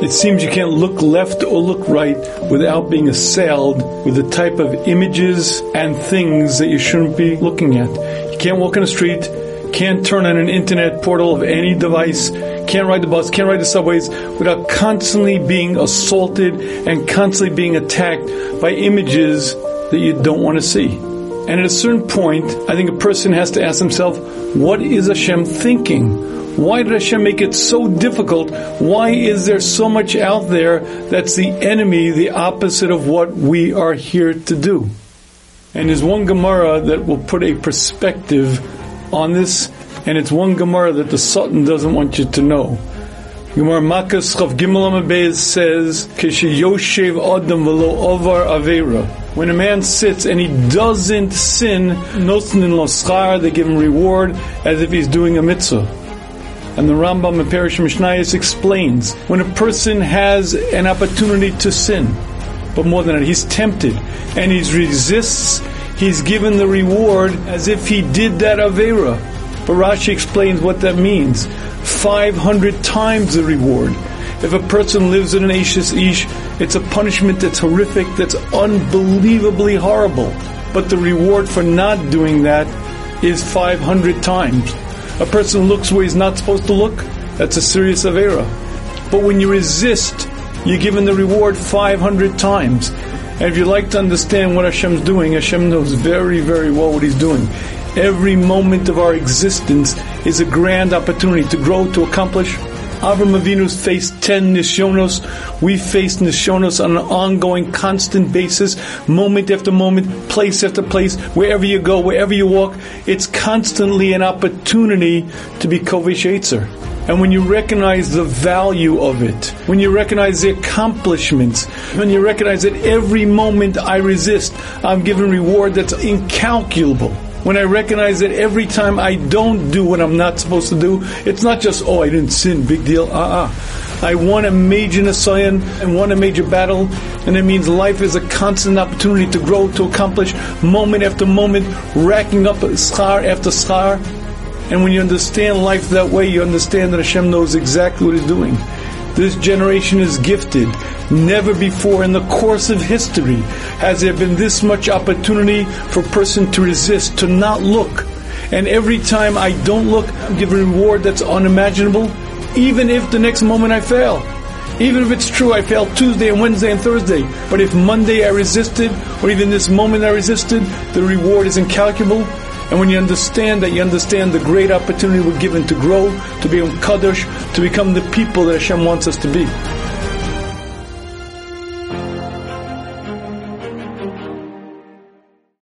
It seems you can't look left or look right without being assailed with the type of images and things that you shouldn't be looking at. You can't walk in the street, can't turn on an internet portal of any device, can't ride the bus, can't ride the subways without constantly being assaulted and constantly being attacked by images that you don't want to see. And at a certain point, I think a person has to ask himself, what is Hashem thinking? Why did Hashem make it so difficult? Why is there so much out there that's the enemy, the opposite of what we are here to do? And there's one Gemara that will put a perspective on this, and it's one Gemara that the Satan doesn't want you to know. Gemara Makas Chav Gimel says, Yoshev Adam Velo Ovar Avera. When a man sits and he doesn't sin, Nosnin Loschar, they give him reward as if he's doing a mitzvah. And the Rambam in Peirush Mishnayos explains when a person has an opportunity to sin, but more than that, he's tempted and he resists, he's given the reward as if he did that Avera. But Rashi explains what that means. 500 times the reward. If a person lives in an Eishes Ish, it's a punishment that's horrific, that's unbelievably horrible. But the reward for not doing that is 500 times. A person looks where he's not supposed to look, that's a serious Avera. But when you resist, you're given the reward 500 times. And if you like to understand what Hashem's doing, Hashem knows very, very well what He's doing. Every moment of our existence is a grand opportunity to grow, to accomplish. Avram Avinu's faced 10 nisyonos. We face nisyonos on an ongoing, constant basis, moment after moment, place after place, wherever you go, wherever you walk. It's constantly an opportunity to be Kovish Eitzer. And when you recognize the value of it, when you recognize the accomplishments, when you recognize that every moment I resist, I'm given reward that's incalculable when I recognize that every time I don't do what I'm not supposed to do, it's not just, oh, I didn't sin, big deal, uh-uh. I won a major Nisayon and won a major battle, and it means life is a constant opportunity to grow, to accomplish, moment after moment, racking up schar after schar. And when you understand life that way, you understand that Hashem knows exactly what He's doing. This generation is gifted. Never before in the course of history has there been this much opportunity for a person to resist, to not look. And every time I don't look, I'm given a reward that's unimaginable, even if the next moment I fail. Even if it's true I failed Tuesday and Wednesday and Thursday, but if Monday I resisted, or even this moment I resisted, the reward is incalculable, and when you understand that, you understand the great opportunity we're given to grow, to be Kaddish, to become the people that Hashem wants us to be.